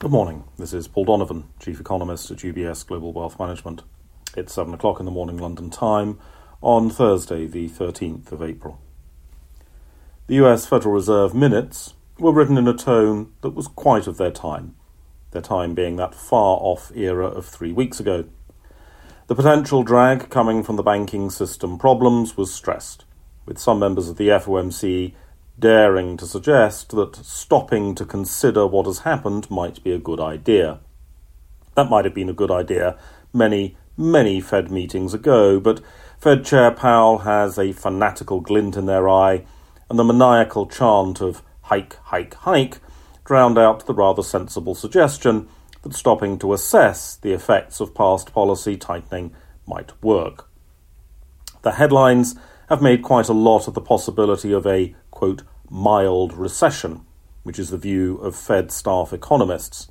Good morning. This is Paul Donovan, Chief Economist at UBS Global Wealth Management. It's 7 o'clock in the morning London time on Thursday, the 13th of April. The US Federal Reserve minutes were written in a tone that was quite of their time, their time being that far off era of three weeks ago. The potential drag coming from the banking system problems was stressed, with some members of the FOMC daring to suggest that stopping to consider what has happened might be a good idea. That might have been a good idea many, many Fed meetings ago, but Fed Chair Powell has a fanatical glint in their eye, and the maniacal chant of hike, hike, hike drowned out the rather sensible suggestion that stopping to assess the effects of past policy tightening might work. The headlines have made quite a lot of the possibility of a, quote, mild recession, which is the view of Fed staff economists.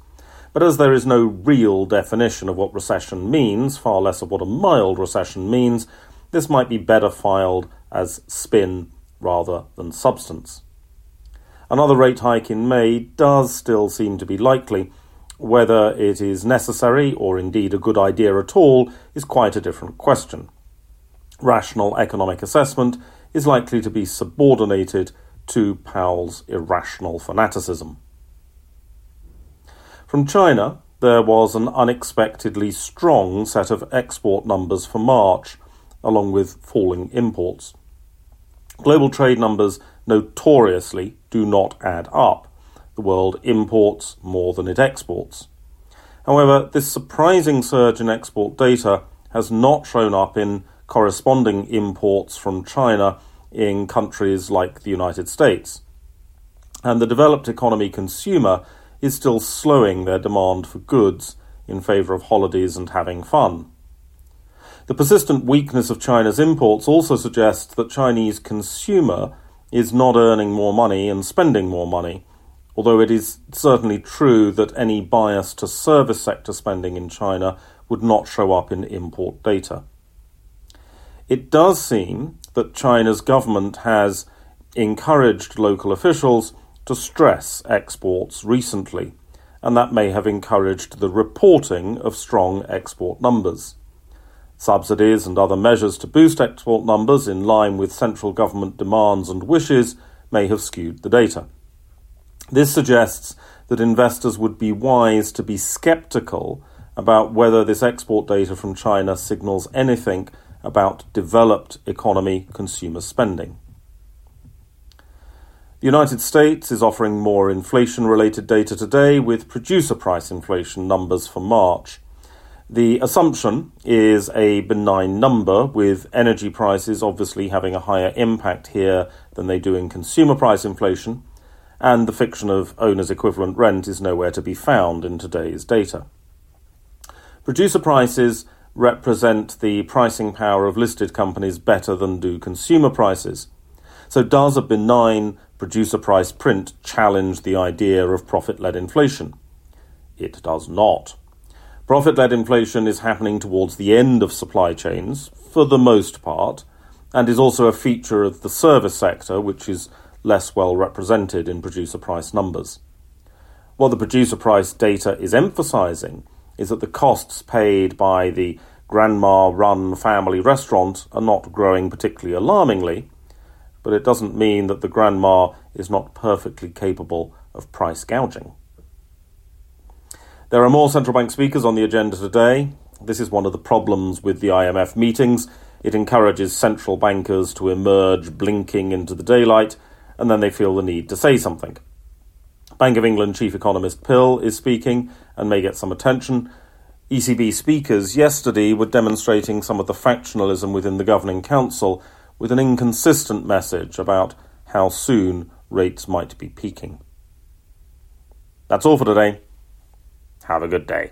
But as there is no real definition of what recession means, far less of what a mild recession means, this might be better filed as spin rather than substance. Another rate hike in May does still seem to be likely. Whether it is necessary or indeed a good idea at all is quite a different question. Rational economic assessment is likely to be subordinated to Powell's irrational fanaticism. From China, there was an unexpectedly strong set of export numbers for March, along with falling imports. Global trade numbers notoriously do not add up. The world imports more than it exports. However, this surprising surge in export data has not shown up in corresponding imports from China in countries like the United States. And the developed economy consumer is still slowing their demand for goods in favour of holidays and having fun. The persistent weakness of China's imports also suggests that Chinese consumer is not earning more money and spending more money, although it is certainly true that any bias to service sector spending in China would not show up in import data. It does seem that China's government has encouraged local officials to stress exports recently, and that may have encouraged the reporting of strong export numbers. Subsidies and other measures to boost export numbers in line with central government demands and wishes may have skewed the data. This suggests that investors would be wise to be skeptical about whether this export data from China signals anything about developed economy consumer spending. The United States is offering more inflation related data today with producer price inflation numbers for March. The assumption is a benign number, with energy prices obviously having a higher impact here than they do in consumer price inflation, and the fiction of owner's equivalent rent is nowhere to be found in today's data. Producer prices represent the pricing power of listed companies better than do consumer prices. So, does a benign producer price print challenge the idea of profit led inflation? It does not. Profit led inflation is happening towards the end of supply chains, for the most part, and is also a feature of the service sector, which is less well represented in producer price numbers. What the producer price data is emphasizing is that the costs paid by the grandma run family restaurant are not growing particularly alarmingly, but it doesn't mean that the grandma is not perfectly capable of price gouging. There are more central bank speakers on the agenda today. This is one of the problems with the IMF meetings. It encourages central bankers to emerge blinking into the daylight, and then they feel the need to say something. Bank of England chief economist Pill is speaking and may get some attention. ECB speakers yesterday were demonstrating some of the factionalism within the governing council with an inconsistent message about how soon rates might be peaking. That's all for today. Have a good day.